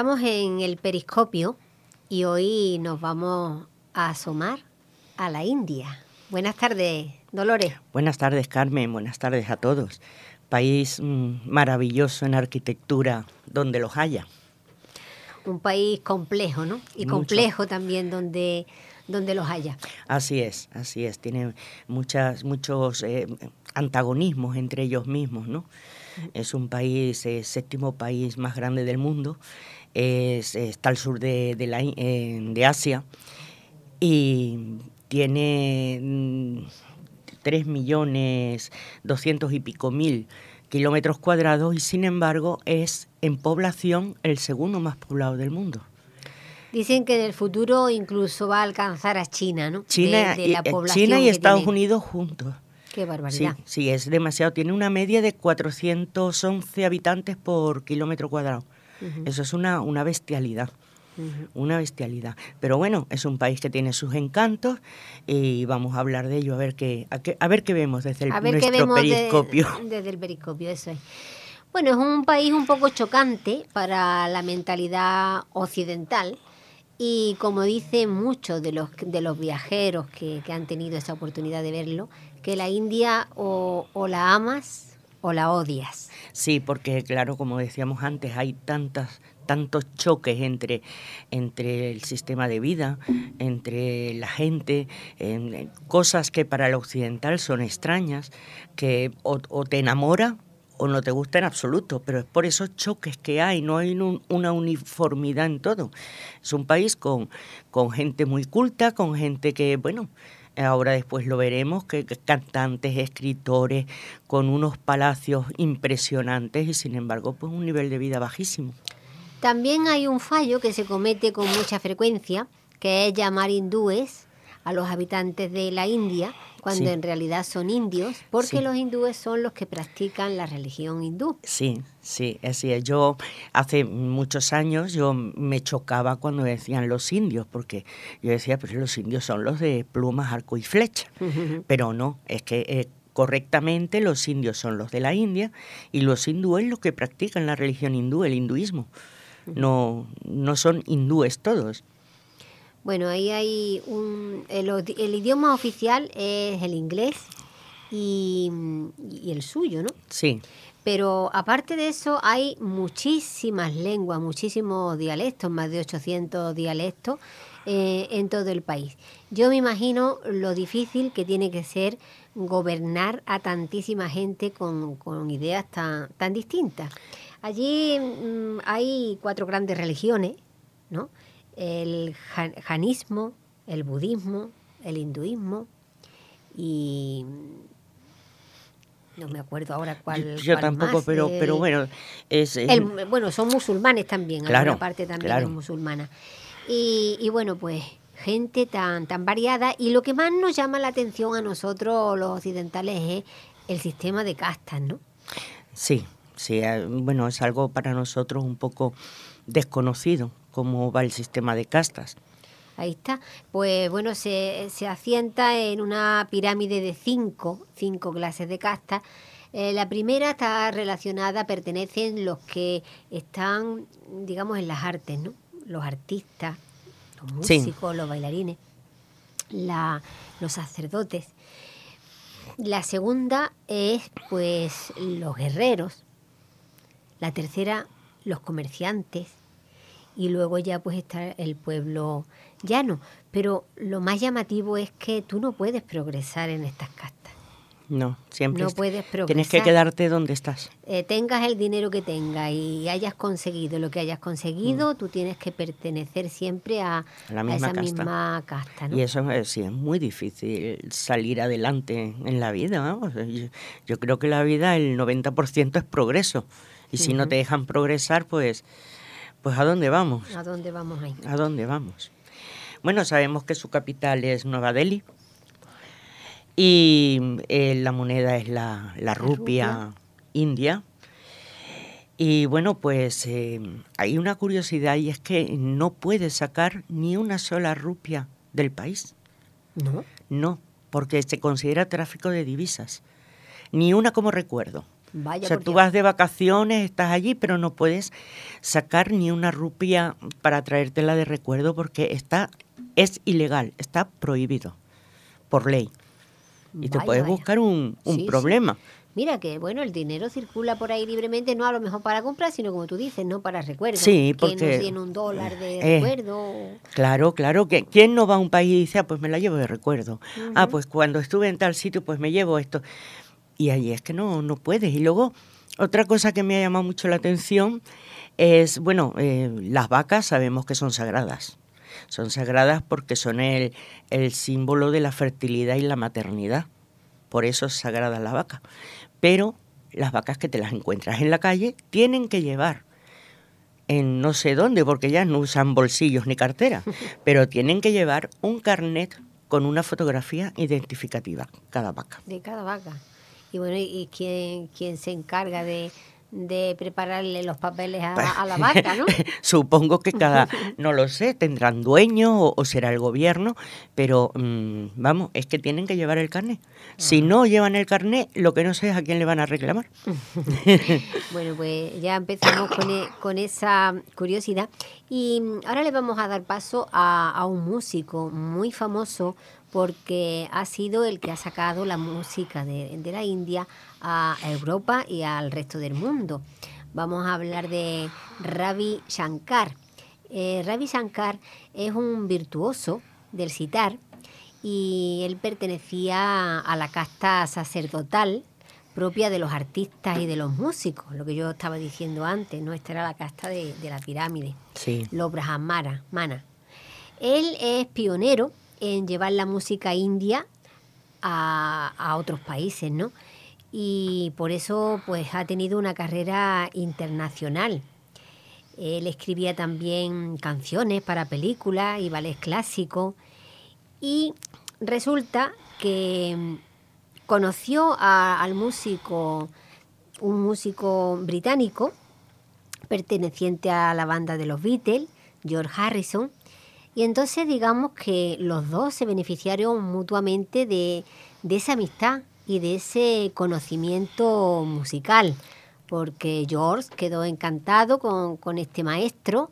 Estamos en el periscopio y hoy nos vamos a asomar a la India. Buenas tardes, Dolores. Buenas tardes, Carmen. Buenas tardes a todos. País mm, maravilloso en arquitectura donde los haya. Un país complejo, ¿no? Y complejo también donde donde los haya. Así es, así es. Tiene muchas, muchos eh, antagonismos entre ellos mismos, ¿no? Es un país, el séptimo país más grande del mundo, es, está al sur de, de, la, de Asia y tiene 3 mm, millones doscientos y pico mil kilómetros cuadrados y sin embargo es en población el segundo más poblado del mundo. Dicen que en el futuro incluso va a alcanzar a China, ¿no? China, y, eh, China y Estados Unidos juntos. Qué barbaridad. Sí, sí, es demasiado. Tiene una media de 411 habitantes por kilómetro cuadrado. Eso es una, una bestialidad. Una bestialidad. Pero bueno, es un país que tiene sus encantos y vamos a hablar de ello, a ver qué, a, ver qué vemos desde el, nuestro periscopio. desde el periscopio, eso es. Bueno, es un país un poco chocante para la mentalidad occidental y como dicen muchos de los, de los viajeros que, que han tenido esa oportunidad de verlo, que la India o, la amas o la odias. Sí, porque claro, como decíamos antes, hay tantas tantos choques entre, entre el sistema de vida, entre la gente, en, cosas que para el occidental son extrañas, que o, te enamora o no te gusta en absoluto, pero es por esos choques que hay, no hay una uniformidad en todo. Es un país con, con gente muy culta, con gente que, bueno, ahora después lo veremos, que, cantantes, escritores, con unos palacios impresionantes y sin embargo pues un nivel de vida bajísimo. También hay un fallo que se comete con mucha frecuencia, que es llamar hindúes a los habitantes de la India, cuando en realidad son indios, porque los hindúes son los que practican la religión hindú. Sí, sí, así es. Yo hace muchos años yo me chocaba cuando decían los indios, porque yo decía, pero los indios son los de plumas, arco y flecha. Pero no, es que eh, correctamente los indios son los de la India y los hindúes los que practican la religión hindú, el hinduismo. No, no son hindúes todos. Bueno, ahí hay un... El, idioma oficial es el inglés y, el suyo, ¿no? Sí. Pero aparte de eso hay muchísimas lenguas, muchísimos dialectos, más de 800 dialectos eh, en todo el país. Yo me imagino lo difícil que tiene que ser gobernar a tantísima gente con, ideas tan, tan distintas. Allí mm, hay cuatro grandes religiones, ¿no? El janismo, el budismo, el hinduismo y no me acuerdo ahora cuál. Yo, tampoco, pero, pero bueno, es, bueno, son musulmanes también, claro, parte también es musulmana. Y, y, bueno, pues gente tan, tan variada y lo que más nos llama la atención a nosotros los occidentales es el sistema de castas, ¿no? Sí, sí, eh, bueno, es algo para nosotros un poco desconocido cómo va el sistema de castas. Ahí está. Pues bueno, se, se asienta en una pirámide de cinco, cinco clases de castas. Eh, la primera está relacionada, pertenecen los que están, digamos, en las artes, ¿no? Los artistas, los músicos, los bailarines, la, los sacerdotes. La segunda es, pues, los guerreros. La tercera, los comerciantes y luego ya pues está el pueblo llano. Pero lo más llamativo es que tú no puedes progresar en estas castas. No, siempre. No puedes progresar. Tienes que quedarte donde estás. Eh, tengas el dinero que tengas y hayas conseguido lo que hayas conseguido, mm. tú tienes que pertenecer siempre a, la misma esa misma casta. Y eso es, sí, es muy difícil salir adelante en la vida. Yo, creo que la vida, el 90% es progreso. Y si no te dejan progresar, pues pues ¿a dónde vamos? ¿A dónde vamos ahí? ¿A dónde vamos? Bueno, sabemos que su capital es Nueva Delhi y eh, la moneda es la, rupia, india. Y bueno, pues eh, hay una curiosidad y es que no puede sacar ni una sola rupia del país. No. No, porque se considera tráfico de divisas. Ni una como recuerdo. O sea, tú vas de vacaciones, estás allí, pero no puedes sacar ni una rupia para traértela de recuerdo porque está es ilegal, está prohibido por ley. Y te puedes buscar un, problema. Mira que, bueno, el dinero circula por ahí libremente, no a lo mejor para comprar, sino como tú dices, no para recuerdos. Sí, porque... Que nos tiene un dólar de eh, recuerdo. Claro, claro. que ¿Quién no va a un país y dice, ah, pues me la llevo de recuerdo? Ah, pues cuando estuve en tal sitio, pues me llevo esto. Y ahí es que no, no puedes. Y luego, otra cosa que me ha llamado mucho la atención es, bueno, eh, las vacas sabemos que son sagradas. Son sagradas porque son el, el símbolo de la fertilidad y la maternidad. Por eso es sagrada la vaca. Pero las vacas que te las encuentras en la calle tienen que llevar en no sé dónde, porque ellas no usan bolsillos ni cartera, pero tienen que llevar un carnet con una fotografía identificativa, cada vaca. De cada vaca. Y bueno, ¿y quién, quién se encarga de, de prepararle los papeles a, la vaca, ¿no? Supongo que cada, no lo sé, tendrán dueño o, será el gobierno, pero mm, vamos, es que tienen que llevar el carnet. Si ah. no llevan el carnet, lo que no sé es a quién le van a reclamar. bueno, pues ya empezamos con, e, con, esa curiosidad y ahora le vamos a dar paso a, a un músico muy famoso porque ha sido el que ha sacado la música de, de la India a Europa y al resto del mundo. Vamos a hablar de Ravi Shankar. Eh, Ravi Shankar es un virtuoso del sitar y él pertenecía a la casta sacerdotal propia de los artistas y de los músicos, lo que yo estaba diciendo antes, ¿no? Esta era la casta de, la pirámide, sí. los Brahmara, Mana. Él es pionero en llevar la música india a, otros países, ¿no? y por eso pues ha tenido una carrera internacional. Él escribía también canciones para películas y ballets clásicos y resulta que conoció al músico, un músico británico perteneciente a la banda de los Beatles, George Harrison, y entonces digamos que los dos se beneficiaron mutuamente de, de esa amistad y de ese conocimiento musical, porque George quedó encantado con, este maestro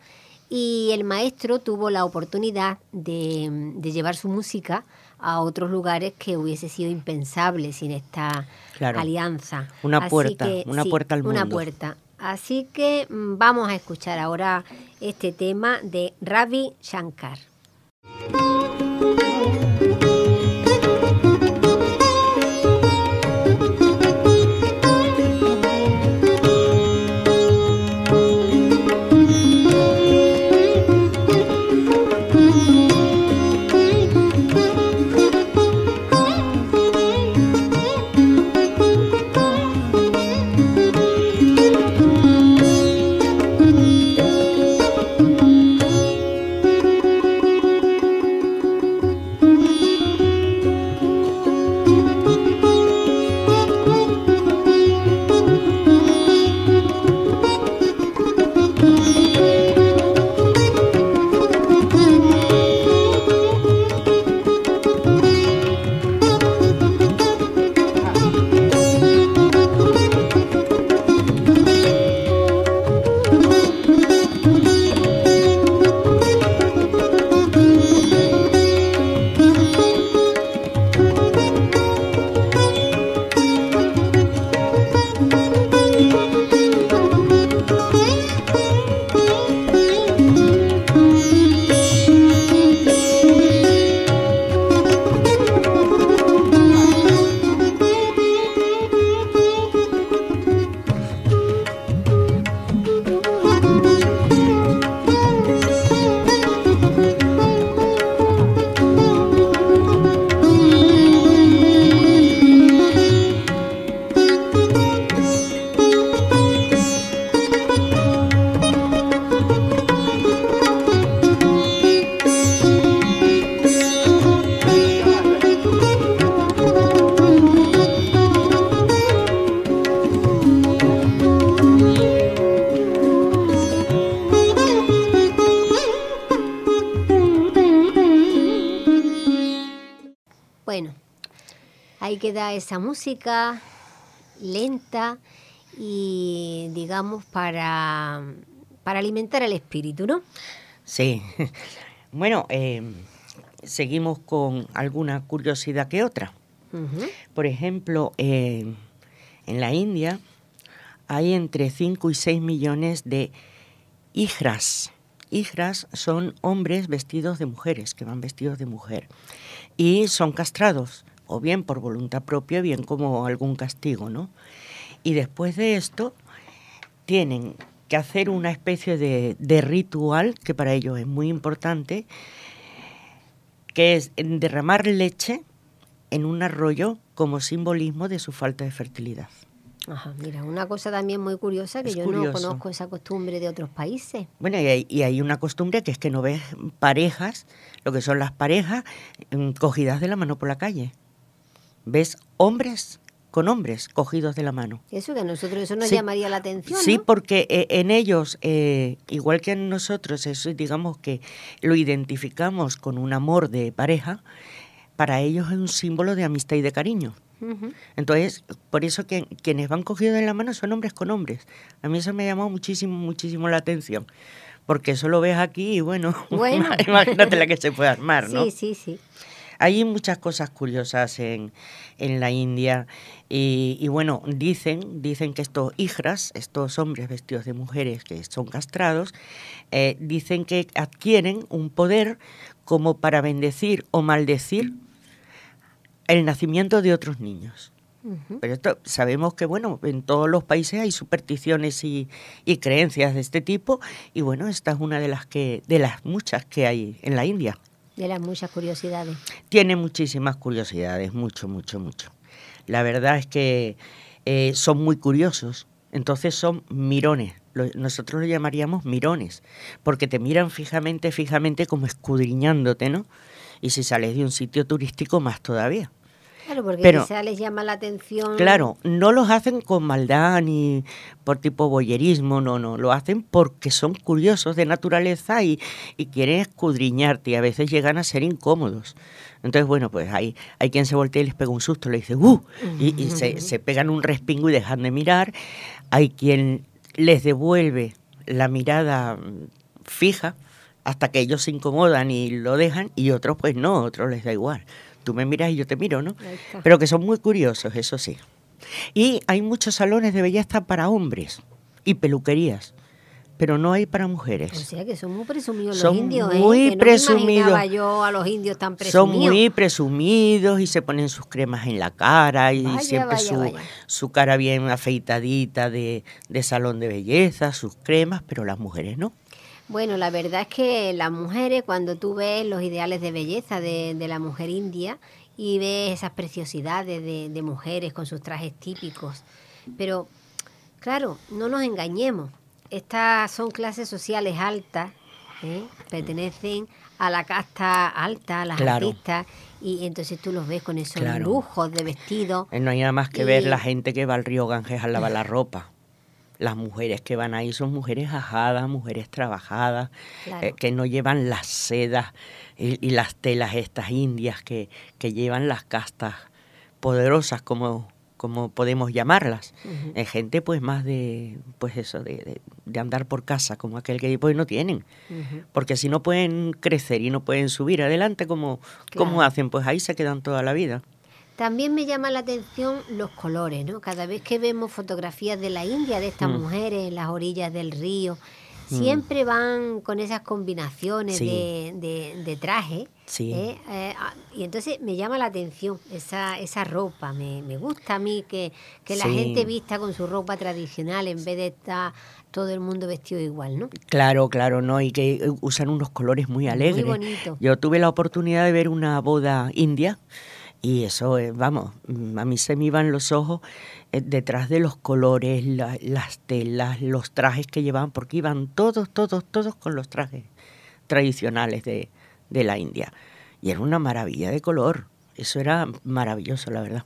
y el maestro tuvo la oportunidad de, llevar su música a otros lugares que hubiese sido impensable sin esta alianza. Una puerta, una puerta al mundo. Una puerta. Así que mm, vamos a escuchar ahora este tema de Ravi Shankar. Esa música lenta y digamos para, para alimentar el espíritu, ¿no? Sí. Bueno, eh, seguimos con alguna curiosidad que otra. Por ejemplo, eh, en la India hay entre 5 y 6 millones de hijras. Hijras son hombres vestidos de mujeres, que van vestidos de mujer. Y son castrados, o bien por voluntad propia, bien como algún castigo, ¿no? Y después de esto, tienen que hacer una especie de, de ritual, que para ellos es muy importante, que es derramar leche en un arroyo como simbolismo de su falta de fertilidad. Ajá, mira, una cosa también muy curiosa que yo no conozco esa costumbre de otros países. Bueno, y hay, y hay, una costumbre que es que no ves parejas, lo que son las parejas, mm, cogidas de la mano por la calle. Ves hombres con hombres cogidos de la mano. Eso que a nosotros eso nos llamaría la atención. Sí, porque eh, en ellos, eh, igual que en nosotros, eso digamos que lo identificamos con un amor de pareja, para ellos es un símbolo de amistad y de cariño. Entonces, por eso que quienes van cogidos de la mano son hombres con hombres. A mí eso me llamó muchísimo, muchísimo la atención. Porque eso lo ves aquí y bueno, bueno. imagínate la que se puede armar, ¿no? Sí, sí, sí. Hay muchas cosas curiosas en, en la India y, bueno, dicen, dicen que estos hijras, estos hombres vestidos de mujeres que son castrados, eh, dicen que adquieren un poder como para bendecir o maldecir el nacimiento de otros niños. Pero esto sabemos que bueno, en todos los países hay supersticiones y, y, creencias de este tipo, y bueno, esta es una de las que, de las muchas que hay en la India. De las muchas curiosidades. Tiene muchísimas curiosidades, mucho, mucho, mucho. La verdad es que eh, son muy curiosos, entonces son mirones. Nosotros lo llamaríamos mirones, porque te miran fijamente, fijamente como escudriñándote, ¿no? Y si sales de un sitio turístico, más todavía. Claro, porque Pero, quizá les llama la atención. Claro, no los hacen con maldad ni por tipo boyerismo, no, no, lo hacen porque son curiosos de naturaleza y, y quieren escudriñarte y a veces llegan a ser incómodos. Entonces, bueno, pues hay, hay quien se voltea y les pega un susto, le dice, ¡uh! Y, y se, se pegan un respingo y dejan de mirar. Hay quien les devuelve la mirada fija hasta que ellos se incomodan y lo dejan y otros pues no, otros les da igual tú me miras y yo te miro, ¿no? Pero que son muy curiosos, eso sí. Y hay muchos salones de belleza para hombres y peluquerías pero no hay para mujeres. O sea que son muy presumidos los indios, ¿eh? Muy presumidos. yo a los indios tan presumidos. Son muy presumidos y se ponen sus cremas en la cara y siempre su, su, cara bien afeitadita de, de salón de belleza, sus cremas, pero las mujeres no. Bueno, la verdad es que las mujeres, cuando tú ves los ideales de belleza de, la mujer india y ves esas preciosidades de, mujeres con sus trajes típicos, pero claro, no nos engañemos, estas son clases sociales altas, ¿eh? pertenecen a la casta alta, a las artistas, y entonces tú los ves con esos lujos de vestido. No hay nada más que ver la gente que va al río Ganges a lavar la ropa las mujeres que van ahí son mujeres ajadas, mujeres trabajadas, eh, que no llevan las sedas y, las telas estas indias que, que, llevan las castas poderosas como, como podemos llamarlas. Es gente pues más de, pues eso, de, de, andar por casa, como aquel que pues no tienen. Porque si no pueden crecer y no pueden subir adelante como, como hacen, pues ahí se quedan toda la vida. También me llama la atención los colores, ¿no? Cada vez que vemos fotografías de la India, de estas mm. mujeres en las orillas del río, mm. siempre van con esas combinaciones de, de, traje. Sí. ¿eh? Eh, ah, y entonces me llama la atención esa, esa ropa. Me, me gusta a mí que, que la gente vista con su ropa tradicional en vez de estar todo el mundo vestido igual, ¿no? Claro, claro, ¿no? Y que usan unos colores muy alegres. Muy bonito. Yo tuve la oportunidad de ver una boda india y eso, vamos, a mí se me iban los ojos eh, detrás de los colores, las telas, los trajes que llevaban, porque iban todos, todos, todos con los trajes tradicionales de, de la India. Y era una maravilla de color. Eso era maravilloso, la verdad.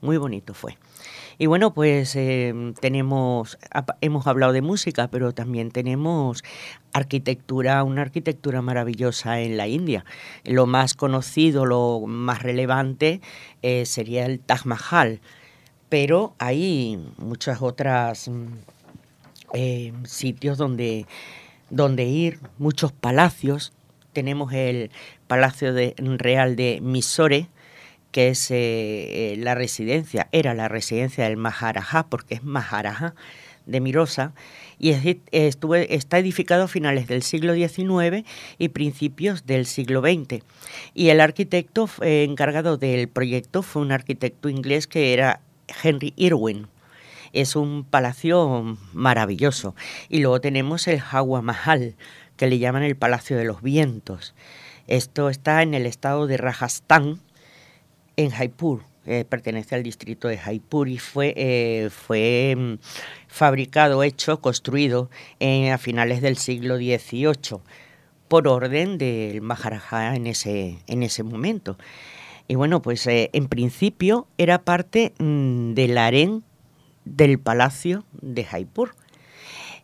Muy bonito fue. Y bueno, pues em, tenemos, hemos hablado de música, pero también tenemos arquitectura, una arquitectura maravillosa en la India. Lo más conocido, lo más relevante eh, sería el Taj Mahal. pero hay muchas otras mm, eh, sitios donde, donde ir, muchos palacios. Tenemos el Palacio de, Real de Mysore, que es eh, la residencia, era la residencia del Maharaja, porque es Maharaja de Mirosa, y está edificado a finales del siglo XIX y principios del siglo XX. Y el arquitecto encargado del proyecto fue un arquitecto inglés que era Henry Irwin. Es un palacio maravilloso. Y luego tenemos el Hawa Mahal, que le llaman el Palacio de los Vientos. Esto está en el estado de Rajasthan, en Jaipur. Eh, pertenece al distrito de Jaipur y fue, eh, fue mm, fabricado, hecho, construido a finales del siglo XVIII por orden del Maharaja en ese, en ese momento. Y bueno, pues eh, en principio era parte mm, del harén del palacio de Jaipur.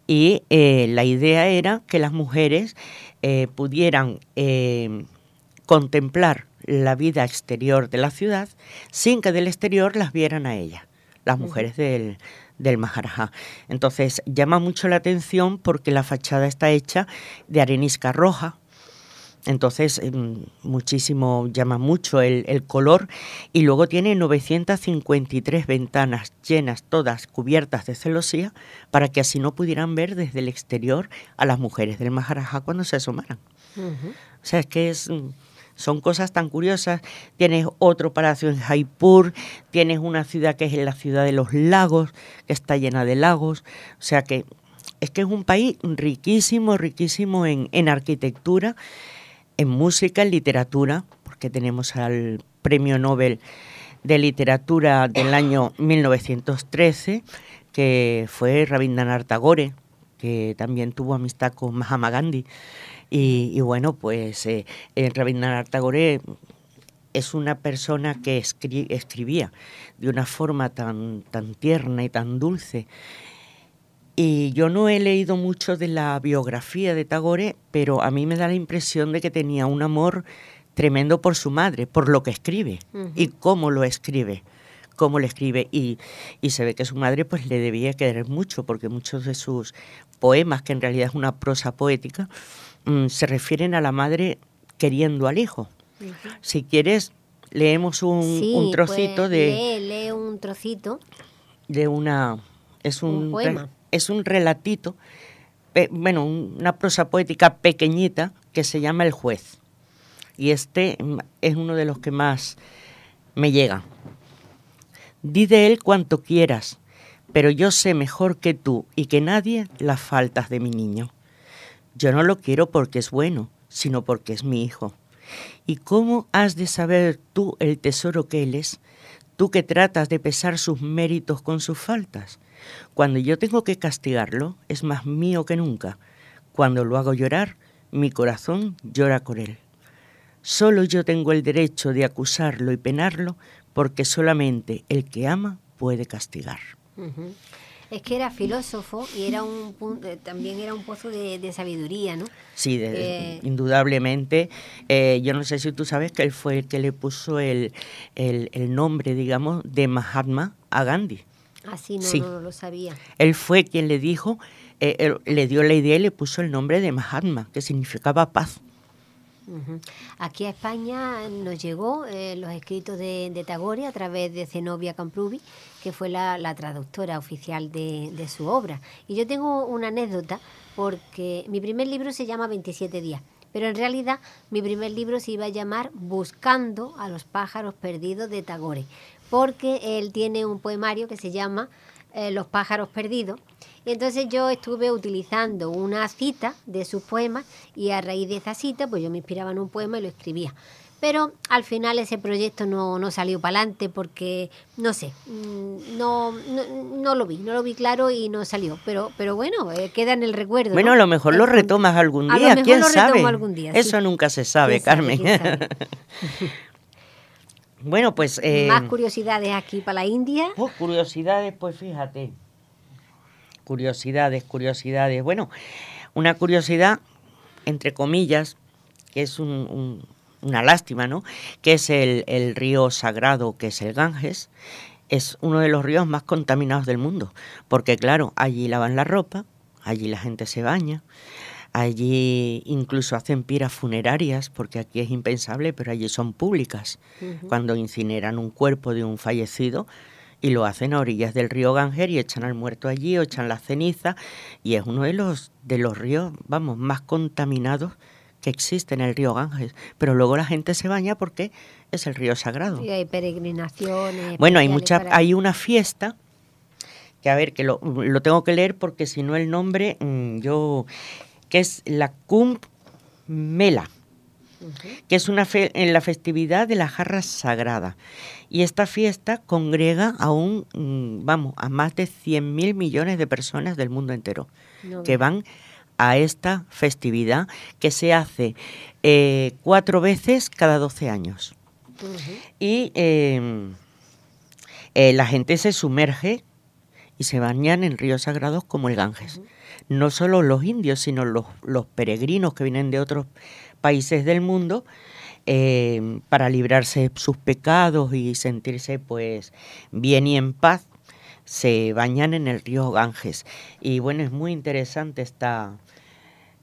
Y la idea era que las mujeres pudieran contemplar la vida exterior de la ciudad sin que del exterior las vieran a ellas, las mujeres del, del Maharaja. Entonces llama mucho la atención porque la fachada está hecha de arenisca roja. Entonces, em, muchísimo, llama mucho el, el, color. Y luego tiene 953 ventanas llenas, todas cubiertas de celosía, para que así no pudieran ver desde el exterior a las mujeres del Maharaja cuando se asomaran. O sea, es que es son cosas tan curiosas. Tienes otro palacio en Jaipur, tienes una ciudad que es la ciudad de los lagos, que está llena de lagos. O sea que es que es un país riquísimo, riquísimo en, en arquitectura, en música, en literatura, porque tenemos al Premio Nobel de Literatura del año 1913, que fue Rabindranath Tagore, que también tuvo amistad con Mahatma Gandhi. Y, bueno, pues eh, eh, Rabindranath Tagore es una persona que escribía de una forma tan, tan tierna y tan dulce. Y yo no he leído mucho de la biografía de Tagore, pero a mí me da la impresión de que tenía un amor tremendo por su madre, por lo que escribe y cómo lo escribe, cómo lo escribe. Y, y, se ve que su madre pues le debía querer mucho, porque muchos de sus poemas, que en realidad es una prosa poética, Mm, se refieren a la madre queriendo al hijo. Si quieres, leemos un, trocito pues, de... Lee, un trocito. De una... Es un, poema. Es un relatito, bueno, una prosa poética pequeñita que se llama El juez. Y este mm, es uno de los que más me llega. Di de él cuanto quieras, pero yo sé mejor que tú y que nadie las faltas de mi niño. Yo no lo quiero porque es bueno, sino porque es mi hijo. ¿Y cómo has de saber tú el tesoro que él es? Tú que tratas de pesar sus méritos con sus faltas. Cuando yo tengo que castigarlo, es más mío que nunca. Cuando lo hago llorar, mi corazón llora con él. Solo yo tengo el derecho de acusarlo y penarlo, porque solamente el que ama puede castigar es que era filósofo y era un eh, también era un pozo de, sabiduría, ¿no? Sí, eh, indudablemente. Eh, yo no sé si tú sabes que él fue el que le puso el, nombre, digamos, de Mahatma a Gandhi. Ah, sí, no, no, lo sabía. Él fue quien le dijo, le dio la idea y le puso el nombre de Mahatma, que significaba paz. Aquí a España nos llegó eh, los escritos de, Tagore a través de Zenobia Camprubi, que fue la, traductora oficial de, su obra. Y yo tengo una anécdota porque mi primer libro se llama 27 días, pero en realidad mi primer libro se iba a llamar Buscando a los pájaros perdidos de Tagore, porque él tiene un poemario que se llama eh, Los pájaros perdidos y entonces yo estuve utilizando una cita de sus poemas y a raíz de esa cita pues yo me inspiraba en un poema y lo escribía. Pero al final ese proyecto no, no salió para adelante porque, no sé, mm, no, no, lo vi, no lo vi claro y no salió. Pero, pero bueno, eh, queda en el recuerdo. Bueno, a lo mejor lo retomas algún día, quién sabe. Algún día, Eso nunca se sabe, Carmen. bueno, pues... Eh, Más curiosidades aquí para la India. Pues curiosidades, pues fíjate curiosidades, curiosidades. Bueno, una curiosidad, entre comillas, que es una lástima, ¿no? Que es el, río sagrado, que es el Ganges. es uno de los ríos más contaminados del mundo, porque claro, allí lavan la ropa, allí la gente se baña, allí incluso hacen piras funerarias, porque aquí es impensable, pero allí son públicas. Cuando incineran un cuerpo de un fallecido, y lo hacen a orillas del río Ganger y echan al muerto allí o echan la ceniza y es uno de los de los ríos, vamos, más contaminados que existe en el río Ganges, pero luego la gente se baña porque es el río sagrado. Y hay peregrinaciones. Bueno, hay mucha, hay una fiesta que a ver que lo, tengo que leer porque si no el nombre mm, yo que es la Kumbh Mela que es una fe, en la festividad de la jarra sagrada. Y esta fiesta congrega a un, mm, vamos, a más de 100.000 millones de personas del mundo entero que van a esta festividad que se hace eh, cuatro veces cada 12 años. Y em, eh, la gente se sumerge y se bañan en ríos sagrados como el Ganges. No solo los indios, sino los, los peregrinos que vienen de otros países del mundo eh, para librarse de sus pecados y sentirse pues bien y en paz se bañan en el río Ganges y bueno es muy interesante esta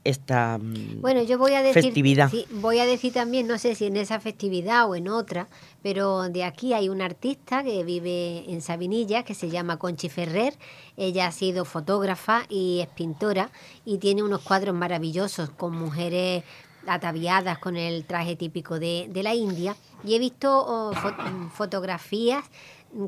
esta mm, bueno yo voy a decir festividad. voy a decir también no sé si en esa festividad o en otra pero de aquí hay una artista que vive en Sabinilla que se llama Conchi Ferrer ella ha sido fotógrafa y es pintora y tiene unos cuadros maravillosos con mujeres ataviadas con el traje típico de, la India y he visto oh, fotografías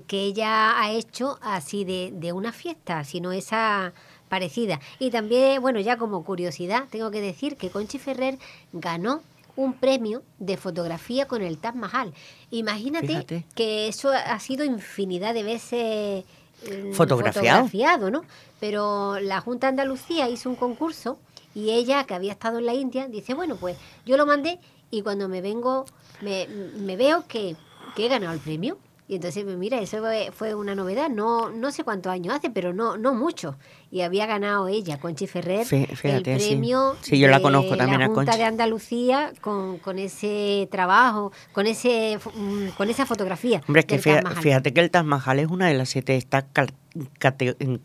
que ella ha hecho así de, una fiesta, sino esa parecida. Y también, bueno, ya como curiosidad, tengo que decir que Conchi Ferrer ganó un premio de fotografía con el Taj Mahal. Imagínate que eso ha sido infinidad de veces mm, fotografiado, ¿no? Pero la Junta de Andalucía hizo un concurso y ella, que había estado en la India, dice, bueno, pues yo lo mandé y cuando me vengo, me, me veo que, que he ganado el premio. Y entonces, pues mira, eso fue una novedad, no no sé cuántos años hace, pero no no mucho. Y había ganado ella, Conchi Ferrer, el premio sí. yo la conozco también la Junta de Andalucía con, con, ese trabajo, con ese mm, con esa fotografía. Hombre, es que fíjate, que el Taj Mahal es una de las siete, está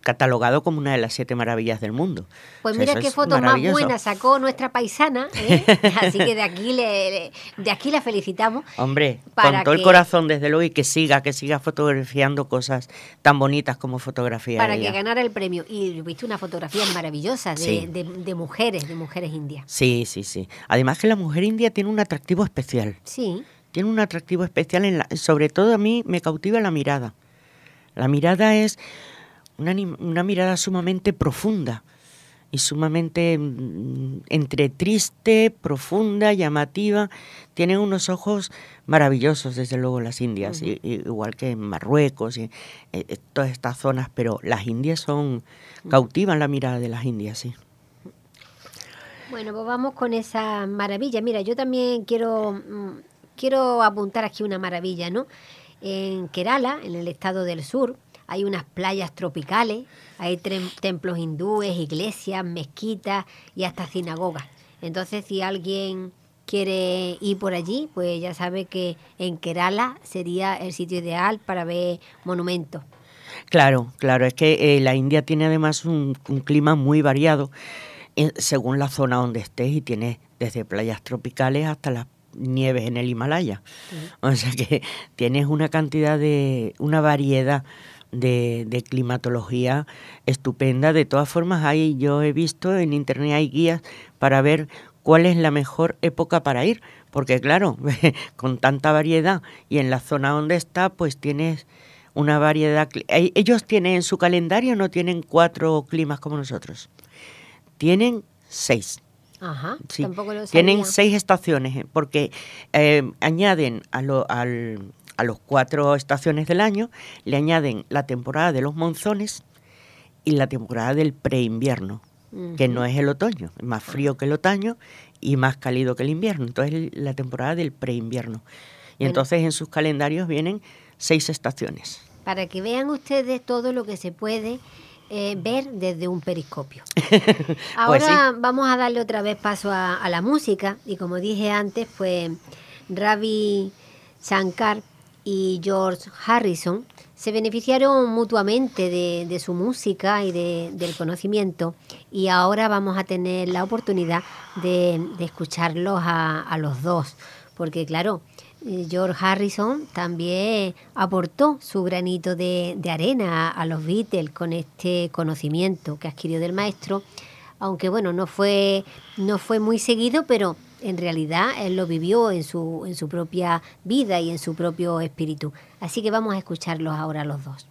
catalogado como una de las siete maravillas del mundo. Pues mira qué foto más buena sacó nuestra paisana, ¿eh? así que de aquí le, de aquí la felicitamos. Hombre, con todo el corazón desde luego y que siga, que siga fotografiando cosas tan bonitas como fotografía. Para que ganara el premio. Y viste una fotografía maravillosa de, de, mujeres, de mujeres indias. Sí, sí, sí. Además que la mujer india tiene un atractivo especial. Sí. Tiene un atractivo especial, en la, sobre todo a mí me cautiva la mirada. La mirada es una, mirada sumamente profunda y sumamente mm, entre triste, profunda, llamativa. Tienen unos ojos maravillosos, desde luego, las Indias, igual que en Marruecos y eh, eh, todas estas zonas, pero las Indias son, cautivan la mirada de las Indias, sí. Bueno, pues vamos con esa maravilla. Mira, yo también quiero, mm, quiero apuntar aquí una maravilla, ¿no? En Kerala, en el estado del sur, hay unas playas tropicales, hay templos hindúes, iglesias, mezquitas y hasta sinagogas. Entonces, si alguien quiere ir por allí, pues ya sabe que en Kerala sería el sitio ideal para ver monumentos. Claro, claro, es que eh, la India tiene además un, clima muy variado eh, según la zona donde estés y tiene desde playas tropicales hasta las nieves en el Himalaya. O sea que tienes una cantidad de, una variedad de, climatología estupenda. De todas formas, hay, yo he visto en internet hay guías para ver cuál es la mejor época para ir, porque claro, con tanta variedad y en la zona donde está, pues tienes una variedad. Ellos tienen en su calendario no tienen cuatro climas como nosotros, tienen seis. Ajá, Tienen seis estaciones, eh, porque eh, añaden a lo, al, a las cuatro estaciones del año, le añaden la temporada de los monzones y la temporada del preinvierno, que no es el otoño, es más frío que el otoño y más cálido que el invierno. Entonces la temporada del preinvierno. Y entonces en sus calendarios vienen seis estaciones. Para que vean ustedes todo lo que se puede eh, ver desde un periscopio. Pues Ahora vamos a darle otra vez paso a, la música. Y como dije antes, pues Ravi Shankar y George Harrison. Se beneficiaron mutuamente de, su música y del conocimiento. Y ahora vamos a tener la oportunidad de, escucharlos a, los dos, porque claro, George Harrison también aportó su granito de, arena a, los Beatles con este conocimiento que adquirió del maestro, aunque bueno, no fue, no fue muy seguido, pero en realidad él lo vivió en su, en su propia vida y en su propio espíritu. Así que vamos a escucharlos ahora los dos.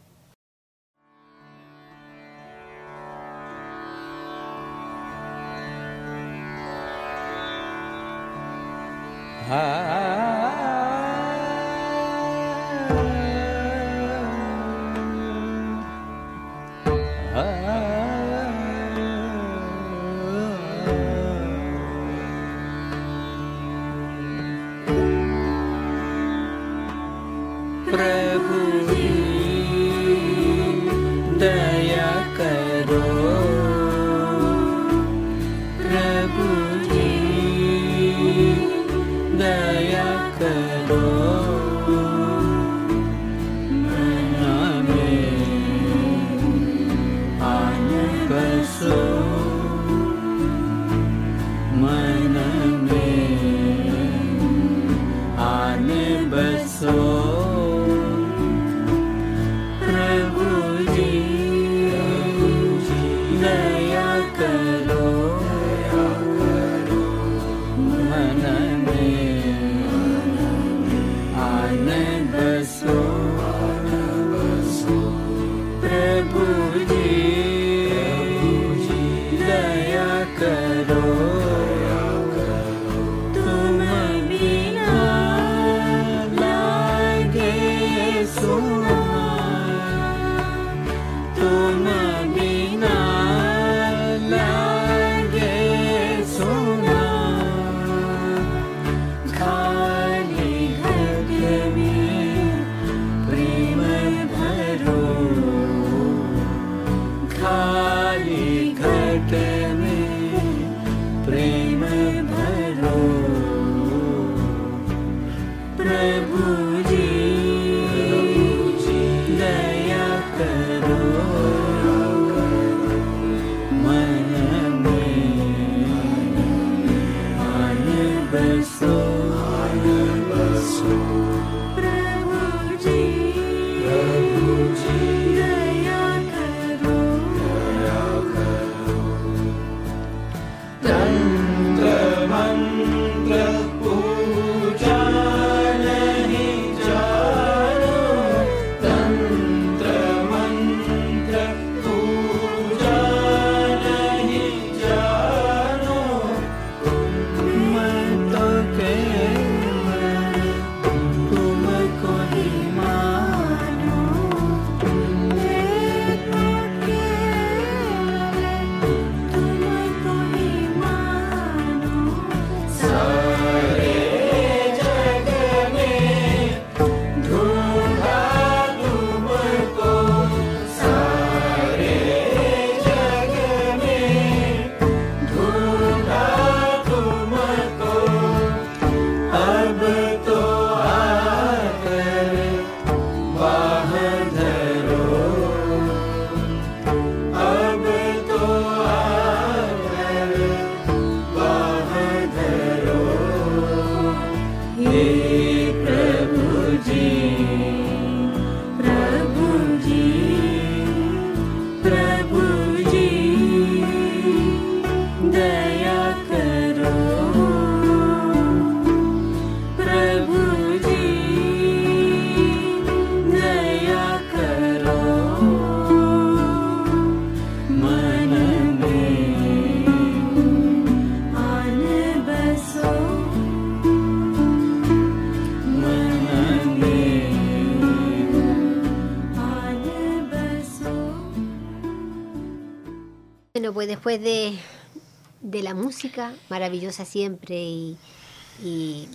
Maravillosa siempre y,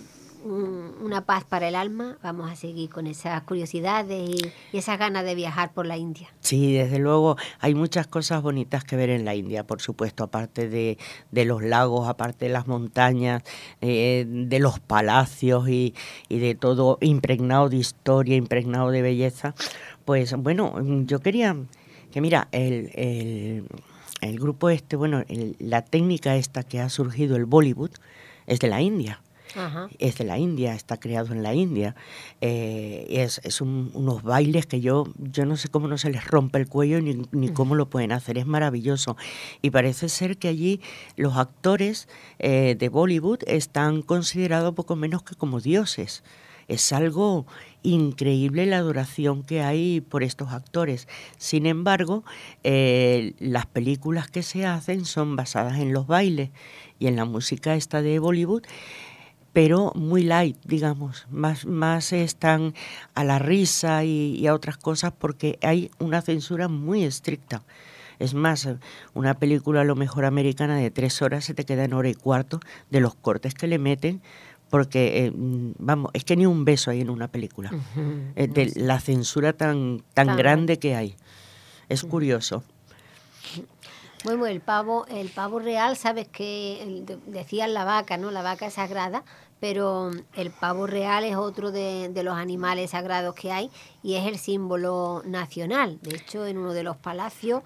una paz para el alma, vamos a seguir con esas curiosidades y, esas ganas de viajar por la India. Sí, desde luego hay muchas cosas bonitas que ver en la India, por supuesto, aparte de, los lagos, aparte de las montañas, eh, de los palacios y, y de todo impregnado de historia, impregnado de belleza Pues bueno, yo quería que mira, el, grupo este, bueno, la técnica esta que ha surgido, el Bollywood, es de la India. Es de la India, está creado en la India. Eh, es es unos bailes que yo, yo no sé cómo no se les rompe el cuello ni, ni cómo lo pueden hacer. Es maravilloso. Y parece ser que allí los actores eh, de Bollywood están considerados poco menos que como dioses. Es algo increíble la adoración que hay por estos actores. Sin embargo, eh, las películas que se hacen son basadas en los bailes y en la música esta de Bollywood pero muy light, digamos, más, más están a la risa y, a otras cosas porque hay una censura muy estricta. Es más, una película a lo mejor americana de tres horas se te queda en hora y cuarto de los cortes que le meten porque eh, vamos, es que ni un beso hay en una película, eh, de la censura tan, tan, grande que hay. Es curioso. Bueno, el pavo, el pavo real, sabes que decían la vaca, ¿no? La vaca es sagrada, pero el pavo real es otro de, los animales sagrados que hay y es el símbolo nacional. De hecho, en uno de los palacios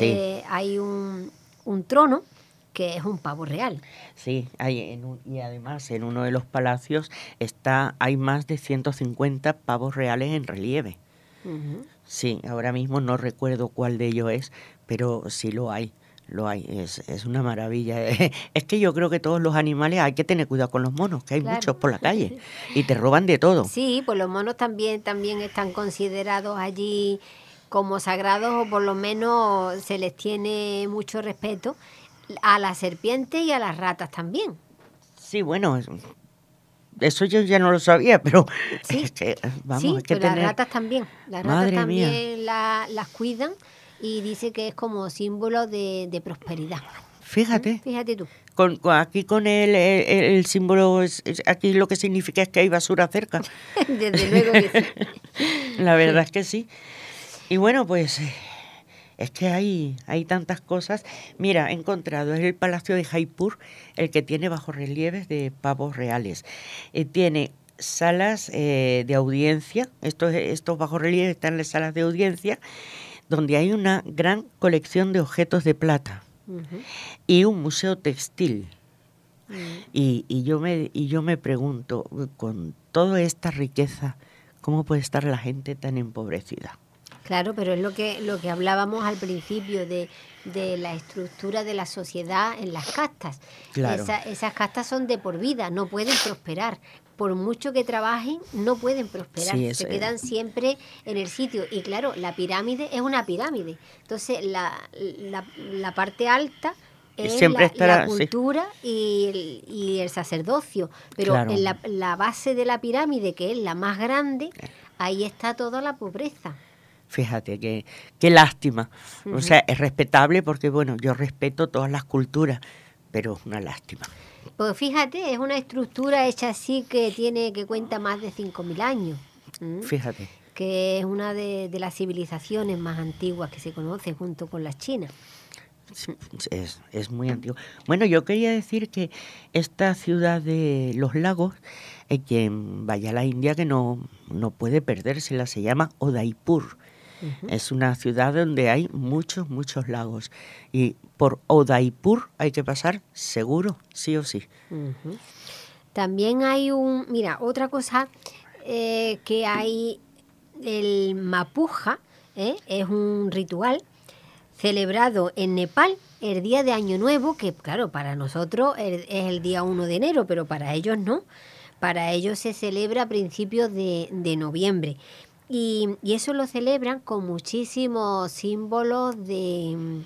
eh, hay un, un trono que es un pavo real. Sí, hay y además en uno de los palacios está hay más de 150 pavos reales en relieve. Sí, ahora mismo no recuerdo cuál de ellos es, pero sí lo hay. Lo hay, es, es una maravilla. Es que yo creo que todos los animales hay que tener cuidado con los monos, que hay muchos por la calle y te roban de todo. Sí, pues los monos también, también están considerados allí como sagrados o por lo menos se les tiene mucho respeto a las serpientes y a las ratas también. Sí, bueno, eso yo ya no lo sabía, pero sí, vamos, que las ratas también, las ratas también las cuidan y dice que es como símbolo de, prosperidad. Fíjate. Fíjate tú. Con, aquí con el, el, símbolo, aquí lo que significa es que hay basura cerca. Desde luego que sí. La verdad es que sí. Y bueno, pues eh, es que hay, hay tantas cosas. Mira, he encontrado, es el Palacio de Jaipur, el que tiene bajo relieves de pavos reales. Eh, tiene salas eh, de audiencia, estos, estos relieves están en las salas de audiencia, donde hay una gran colección de objetos de plata y un museo textil. Mm. y, y, yo me, y yo me pregunto, con toda esta riqueza, ¿cómo puede estar la gente tan empobrecida? Claro, pero es lo que, lo que hablábamos al principio de, la estructura de la sociedad en las castas. esas castas son de por vida, no pueden prosperar. Por mucho que trabajen, no pueden prosperar. Se quedan siempre en el sitio. Y claro, la pirámide es una pirámide. Entonces, la, la, parte alta es la, cultura y, el, y, el, sacerdocio. Pero en la, la base de la pirámide, que es la más grande, ahí está toda la pobreza. Fíjate, qué, qué lástima. O sea, es respetable porque, bueno, yo respeto todas las culturas, pero es una lástima. Pues fíjate, es una estructura hecha así que tiene que cuenta más de 5.000 años. Fíjate. Que es una de, las civilizaciones más antiguas que se conoce junto con la China. Es, es, muy antiguo. Bueno, yo quería decir que esta ciudad de los lagos, eh, quien vaya a la India que no, no puede perdérsela, se llama Odaipur. Es una ciudad donde hay muchos, muchos lagos. Y por Odaipur hay que pasar seguro, sí o sí. También hay un, mira, otra cosa eh, que hay, el mapuja, ¿eh? es un ritual celebrado en Nepal el día de Año Nuevo, que claro, para nosotros es el día 1 de enero, pero para ellos no. Para ellos se celebra a principios de, de noviembre. Y, eso lo celebran con muchísimos símbolos de,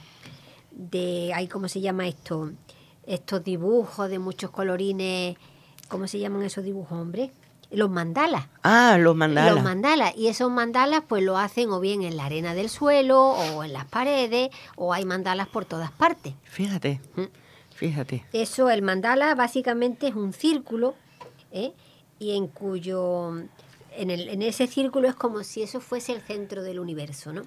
de ¿cómo se llama esto? Estos dibujos de muchos colorines, ¿cómo se llaman esos dibujos, hombre? Los mandalas. Ah, los mandalas. Los mandalas. Y esos mandalas pues lo hacen o bien en la arena del suelo o en las paredes o hay mandalas por todas partes. Fíjate, ¿Mm? fíjate. Eso, el mandala básicamente es un círculo ¿eh? y en cuyo en, el, en ese círculo es como si eso fuese el centro del universo, ¿no?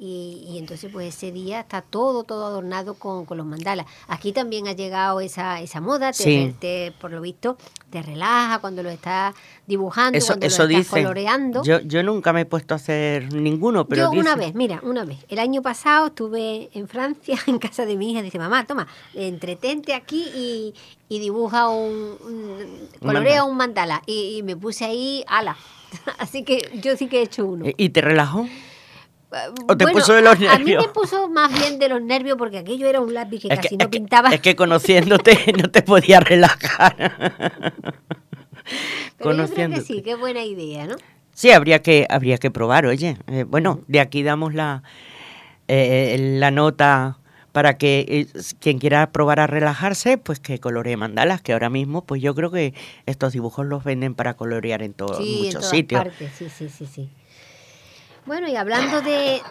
Y, entonces pues ese día está todo, todo adornado con, los mandalas. Aquí también ha llegado esa, esa moda, te, por lo visto te relaja cuando lo estás dibujando, cuando lo estás coloreando. Yo, yo nunca me he puesto a hacer ninguno, pero... Yo una vez, mira, una vez. El año pasado estuve en Francia, en casa de mi hija, dice, mamá, toma, entretente aquí y, dibuja un, colorea un mandala. Y, y me puse ahí, ala. Así que yo sí que he hecho uno. ¿Y te relajó? ¿O te puso de los nervios? A mí me puso más bien de los nervios porque aquello era un lápiz que casi no pintaba. es que conociéndote no te podía relajar. Pero yo creo que sí, qué buena idea, ¿no? Sí, habría que, habría que probar, oye. Eh, bueno, de aquí damos la, eh, la nota para que eh, quien quiera probar a relajarse, pues que coloree mandalas, que ahora mismo, pues yo creo que estos dibujos los venden para colorear en, todos muchos en todas sitios. Partes. Sí, sí, sí, sí. Bueno, y hablando de,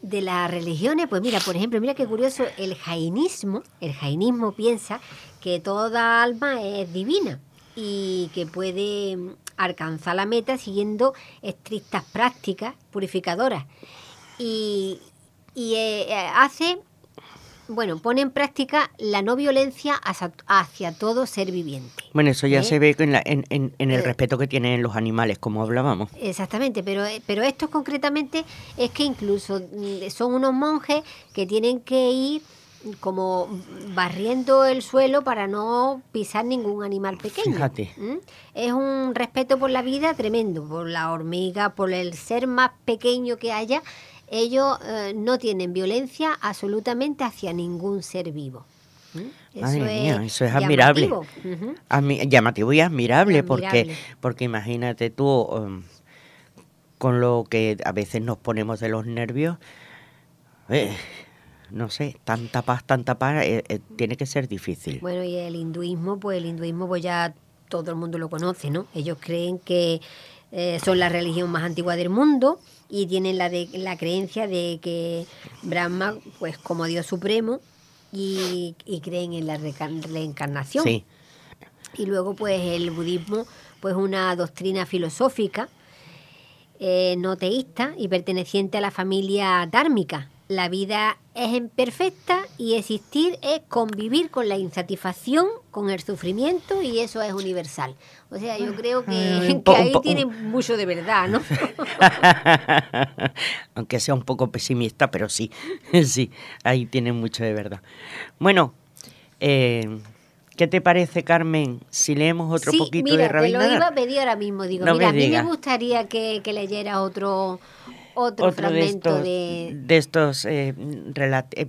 de, las religiones, pues mira, por ejemplo, mira qué curioso, el jainismo, el jainismo piensa que toda alma es divina y que puede alcanzar la meta siguiendo estrictas prácticas purificadoras. Y, y eh, hace bueno, pone en práctica la no violencia hacia, todo ser viviente. Bueno, eso ya ¿Eh? se ve en, en, en, el eh, respeto que tienen los animales, como hablábamos. Exactamente, pero, eh, pero esto concretamente es que incluso mm, son unos monjes que tienen que ir como barriendo el suelo para no pisar ningún animal pequeño. Fíjate. Es un respeto por la vida tremendo, por la hormiga, por el ser más pequeño que haya ellos eh, no tienen violencia absolutamente hacia ningún ser vivo. ¿Mm? Madre eso mía, es eso es admirable. Llamativo y admirable, porque porque imagínate tú um, con lo que a veces nos ponemos de los nervios, eh, no sé, tanta paz, tanta paz, eh, tiene que ser difícil. Bueno, y el hinduismo, pues el hinduismo pues ya todo el mundo lo conoce, ¿no? Ellos creen que son la religión más antigua del mundo, y tienen la, de, la creencia de que Brahma, pues como Dios supremo, y, creen en la reencarnación. Sí. Y luego, pues el budismo, pues una doctrina filosófica, eh, no teísta y perteneciente a la familia dármica, la vida es imperfecta y existir es convivir con la insatisfacción, con el sufrimiento y eso es universal. O sea, yo creo que, ahí tiene mucho de verdad, ¿no? Aunque sea un poco pesimista, pero sí, sí, ahí tiene mucho de verdad. Bueno, eh, ¿qué te parece, Carmen, si leemos otro poquito de Rabindranath? Te lo iba a pedir ahora mismo, digo, mira, a mí me gustaría que, que leyera otro otro, fragmento de, estos, de eh,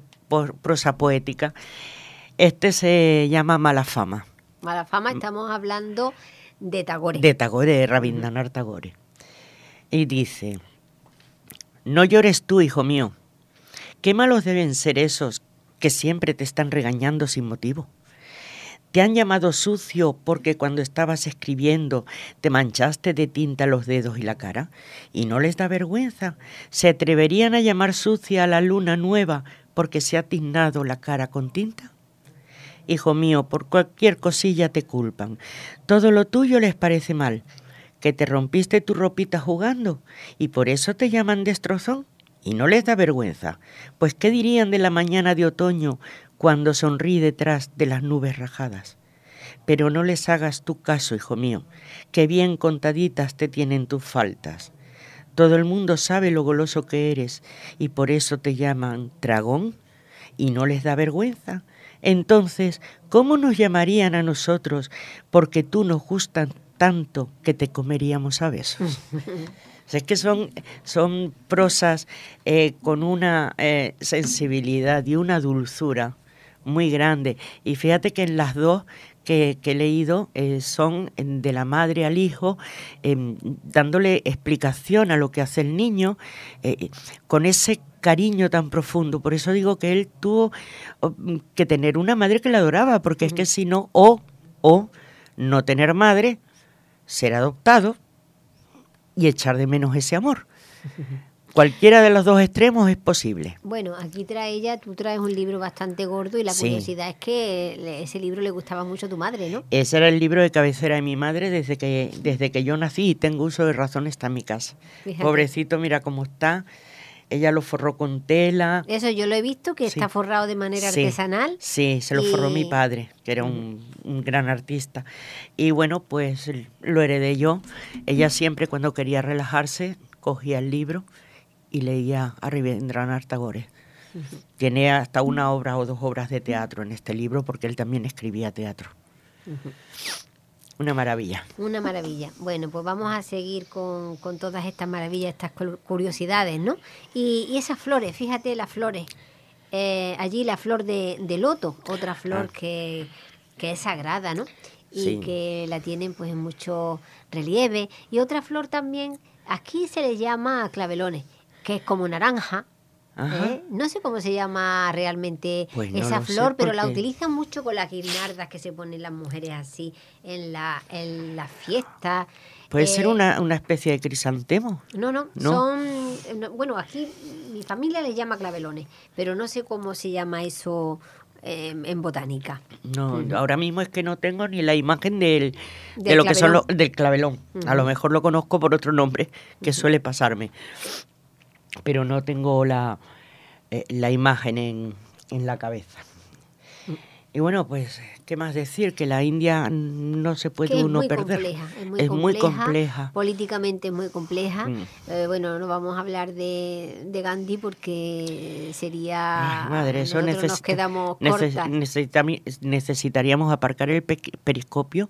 prosa poética. Este se llama Mala Fama. Mala Fama, estamos hablando de Tagore. De Tagore, de Rabindranath Tagore. Y dice, no llores tú, hijo mío. Qué malos deben ser esos que siempre te están regañando sin motivo. Te han llamado sucio porque cuando estabas escribiendo te manchaste de tinta los dedos y la cara. ¿Y no les da vergüenza? ¿Se atreverían a llamar sucia a la luna nueva porque se ha tiznado la cara con tinta? Hijo mío, por cualquier cosilla te culpan. Todo lo tuyo les parece mal. Que te rompiste tu ropita jugando y por eso te llaman destrozón. Y no les da vergüenza. Pues ¿qué dirían de la mañana de otoño cuando sonríe detrás de las nubes rajadas. Pero no les hagas tu caso, hijo mío, que bien contaditas te tienen tus faltas. Todo el mundo sabe lo goloso que eres y por eso te llaman dragón y no les da vergüenza. Entonces, ¿cómo nos llamarían a nosotros porque tú nos gustan tanto que te comeríamos a besos? es que son, son prosas eh, con una eh, sensibilidad y una dulzura muy grande. Y fíjate que en las dos que, he leído eh, son de la madre al hijo, em, dándole explicación a lo que hace el niño, eh, con ese cariño tan profundo. Por eso digo que él tuvo que tener una madre que le adoraba, porque es que si no, o, o no tener madre, ser adoptado y echar de menos ese amor. Cualquiera de los dos extremos es posible. Bueno, aquí trae ella, tú traes un libro bastante gordo y la curiosidad es que ese libro le gustaba mucho a tu madre, ¿no? Ese era el libro de cabecera de mi madre desde que, desde que yo nací y tengo uso de razón, está en mi casa. Pobrecito, mira cómo está ella lo forró con tela. Eso yo lo he visto, que está forrado de manera artesanal. Sí, se lo forró mi padre, que era un, gran artista. Y bueno, pues lo heredé yo. Ella siempre cuando quería relajarse cogía el libro y leía a Rabindranath Tagore. Tiene hasta una obra o dos obras de teatro en este libro porque él también escribía teatro. Una maravilla. Una maravilla. Bueno, pues vamos a seguir con, todas estas maravillas, estas curiosidades, ¿no? Y, esas flores, fíjate las flores. Eh, allí la flor de, loto, otra flor ah. que, es sagrada, ¿no? Y que la tienen pues en mucho relieve. Y otra flor también, aquí se le llama clavelones, que es como naranja, ¿Eh? No sé cómo se llama realmente pues esa flor, pero la utilizan mucho con las guirnaldas que se ponen las mujeres así en la, en la fiesta. ¿Puede ser eh, una, una, especie de crisantemo? No, no, son... bueno, aquí mi familia le llama clavelones, pero no sé cómo se llama eso em, en botánica. No, ahora mismo es que no tengo ni la imagen del, de lo que son del clavelón. A lo mejor lo conozco por otro nombre, que suele pasarme pero no tengo la, eh, la imagen en, en la cabeza. Y bueno, pues, ¿qué más decir? Que la India no se puede uno perder. es muy, compleja, Políticamente es muy compleja. Mm. Eh, bueno, no vamos a hablar de, de Gandhi porque sería. madre, eso nos quedamos necesitaríamos aparcar el periscopio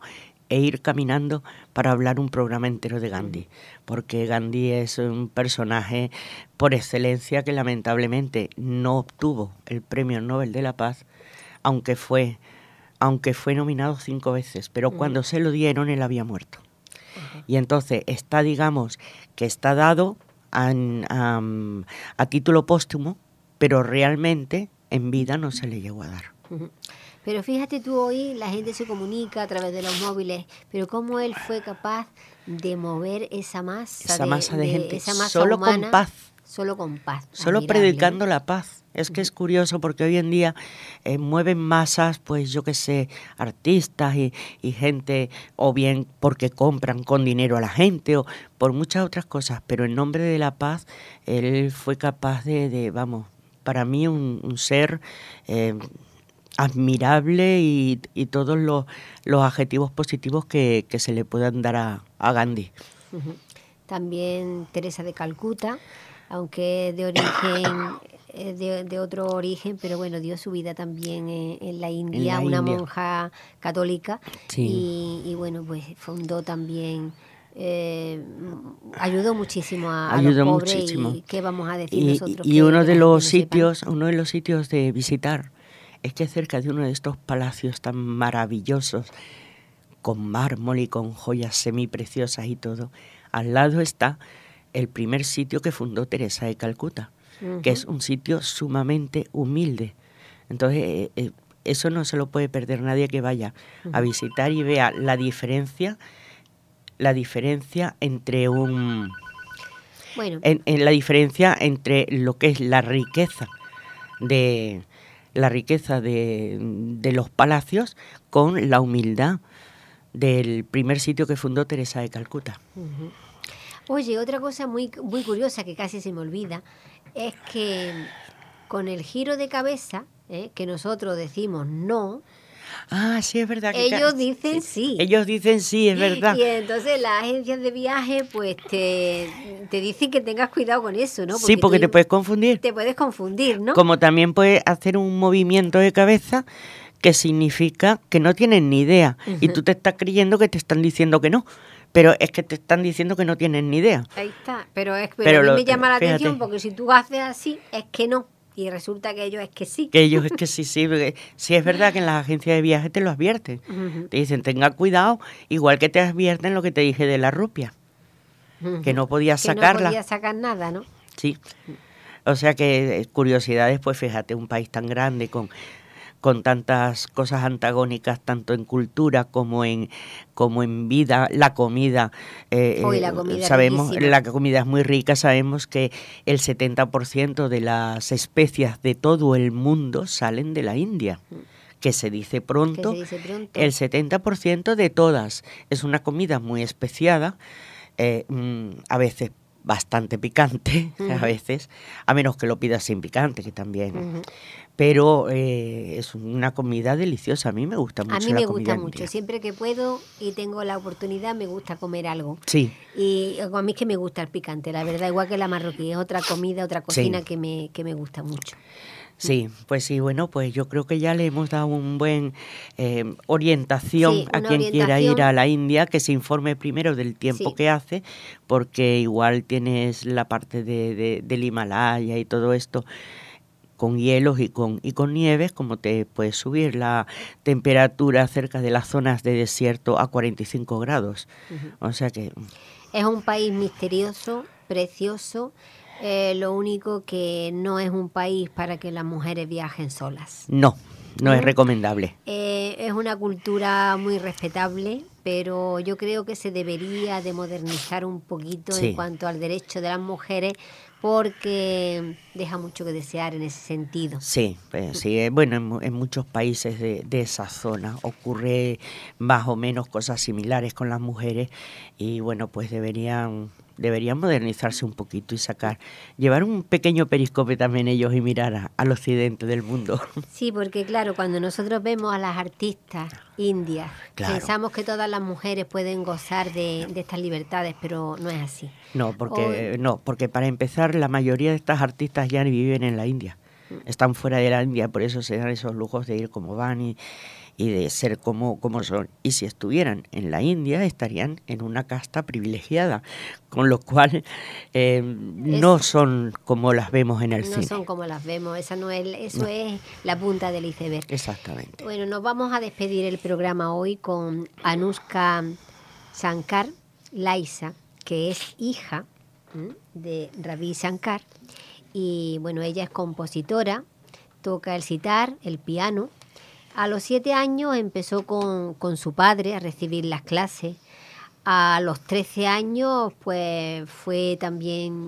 e ir caminando para hablar un programa entero de Gandhi, porque Gandhi es un personaje por excelencia que lamentablemente no obtuvo el Premio Nobel de la Paz, aunque fue, aunque fue nominado cinco veces, pero cuando se lo dieron él había muerto. Y entonces está, digamos, que está dado a, a título póstumo, pero realmente en vida no se le llegó a dar. Pero fíjate tú hoy, la gente se comunica a través de los móviles, pero cómo él fue capaz de mover esa masa, esa de, masa de, gente, solo con paz. Solo con paz. Solo predicando la paz. Es que es curioso porque hoy en día eh, mueven masas, pues yo qué sé, artistas y, gente, o bien porque compran con dinero a la gente, o por muchas otras cosas, pero en nombre de la paz, él fue capaz de, vamos, para mí un, ser eh, admirable y, todos los, adjetivos positivos que, se le puedan dar a, Gandhi. También Teresa de Calcuta, aunque de origen eh, de, otro origen, pero bueno, dio su vida también en, la India, una monja católica y, bueno, pues fundó también eh, ayudó muchísimo a, los pobres y qué vamos a decir nosotros y uno de los sitios uno de los sitios de visitar es que cerca de uno de estos palacios tan maravillosos, con mármol y con joyas semipreciosas y todo, al lado está el primer sitio que fundó Teresa de Calcuta, que es un sitio sumamente humilde. Entonces, eh, eh, eso no se lo puede perder nadie que vaya a visitar y vea la diferencia, la diferencia entre un... Bueno. en la diferencia entre lo que es la riqueza de, la riqueza de, los palacios con la humildad del primer sitio que fundó Teresa de Calcuta. Oye, otra cosa muy, muy curiosa que casi se me olvida es que con el giro de cabeza, ¿eh? que nosotros decimos no, Ah, sí, es verdad. Que Ellos dicen sí. Ellos dicen sí, es verdad. Y entonces las agencias de viaje pues te, te dicen que tengas cuidado con eso, ¿no? sí, porque te puedes confundir. Te puedes confundir, ¿no? Como también puedes hacer un movimiento de cabeza que significa que no tienen ni idea y tú te estás creyendo que te están diciendo que no pero es que te están diciendo que no tienen ni idea. Ahí está, pero, es, pero, a mí me llama la atención porque si tú haces así, es que no y resulta que ellos es que sí. Que ellos es que sí, sí. Porque sí es verdad que en las agencias de viaje te lo advierten. Te dicen, tenga cuidado, igual que te advierten lo que te dije de la rupia. Que no podías sacarla. no podías sacar nada, ¿no? Sí. O sea que eh, curiosidades, pues fíjate, un país tan grande con con tantas cosas antagónicas, tanto en cultura como en, como en vida, la comida. Eh, la comida sabemos, la comida es muy rica, sabemos que el 70% de las especias de todo el mundo salen de la India. Que se, dice pronto, se dice pronto, el 70% de todas. Es una comida muy especiada, eh, mm, a veces bastante picante, a veces, a menos que lo pidas sin picante, que también. Pero eh, es una comida deliciosa, a mí me gusta mucho. A mí me gusta mucho, siempre que puedo y tengo la oportunidad me gusta comer algo. Sí. Y a mí es que me gusta el picante, la verdad, igual que la marroquí, es otra comida, otra cocina que, me, que me gusta mucho. Sí, pues sí, bueno, pues yo creo que ya le hemos dado un buen eh, orientación a quien quiera ir a la India, que se informe primero del tiempo que hace, porque igual tienes la parte de, del Himalaya y todo esto con hielos y con, y con nieves, como te puede subir la temperatura cerca de las zonas de desierto a 45 grados. O sea que... Es un país misterioso, precioso, eh, lo único que no es un país para que las mujeres viajen solas. No, no, es recomendable. Eh, es una cultura muy respetable, pero yo creo que se debería de modernizar un poquito en cuanto al derecho de las mujeres porque deja mucho que desear en ese sentido. Sí, pues, sí eh, bueno, en, muchos países de, de, esa zona ocurre más o menos cosas similares con las mujeres y bueno, pues deberían deberían modernizarse un poquito y sacar, llevar un pequeño periscope también ellos y mirar al occidente del mundo. Sí, porque claro, cuando nosotros vemos a las artistas indias, pensamos que todas las mujeres pueden gozar de, estas libertades, pero no es así. No, porque no, porque para empezar la mayoría de estas artistas ya viven en la India. Mm. Están fuera de la India, por eso se dan esos lujos de ir como van y y de ser como, como son. Y si estuvieran en la India, estarían en una casta privilegiada, con lo cual eh, no son como las vemos en el cine. No son como las vemos, esa no es, eso es la punta del iceberg. Exactamente. Bueno, nos vamos a despedir el programa hoy con Anuska Shankar Laisa, que es hija de Ravi Shankar. Y bueno, ella es compositora, toca el sitar, el piano a los siete años empezó con, su padre a recibir las clases. A los trece años, pues fue también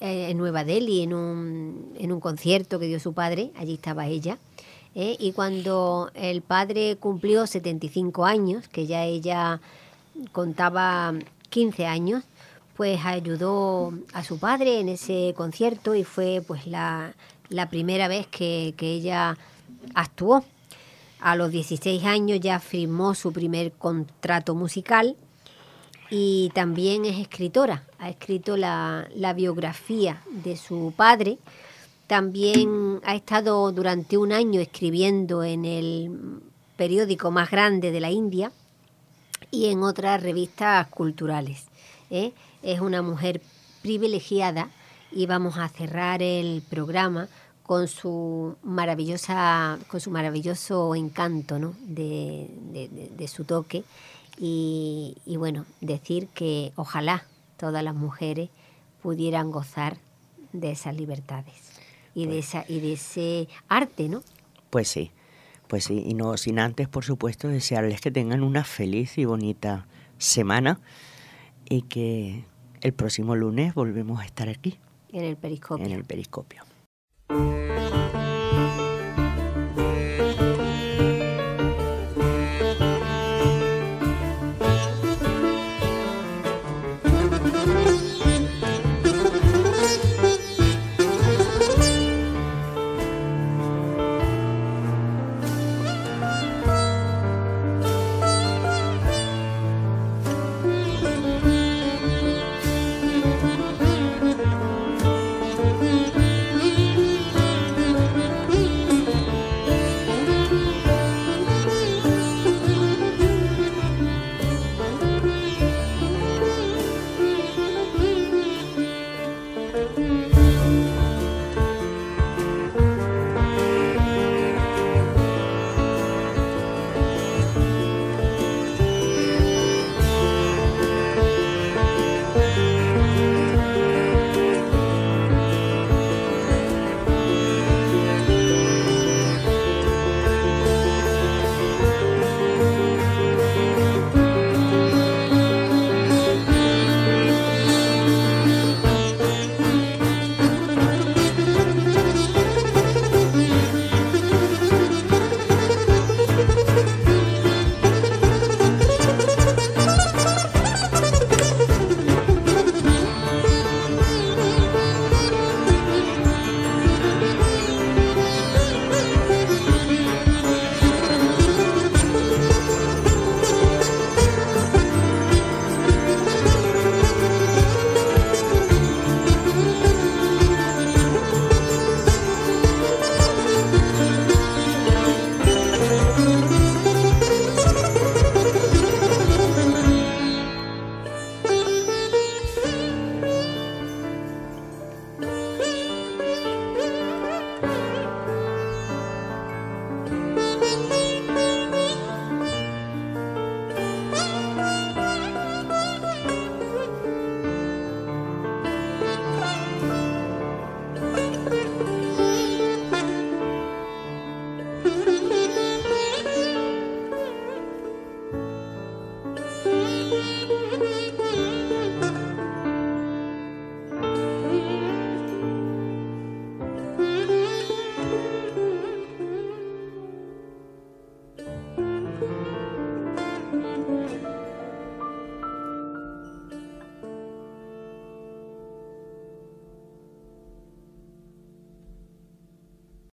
en Nueva Delhi en un, en un concierto que dio su padre, allí estaba ella. ¿eh? Y cuando el padre cumplió 75 años, que ya ella contaba 15 años, pues ayudó a su padre en ese concierto y fue pues la, primera vez que, que ella actuó. A los 16 años ya firmó su primer contrato musical y también es escritora. Ha escrito la, biografía de su padre. También ha estado durante un año escribiendo en el periódico más grande de la India y en otras revistas culturales. ¿eh? Es una mujer privilegiada y vamos a cerrar el programa con su maravillosa, con su maravilloso encanto ¿no? de, su toque. Y, bueno, decir que ojalá todas las mujeres pudieran gozar de esas libertades y de pues esa y de ese arte, ¿no? Pues sí, pues sí, y no sin antes, por supuesto, desearles que tengan una feliz y bonita semana y que el próximo lunes volvemos a estar aquí. En el periscopio. En el periscopio. Thank you.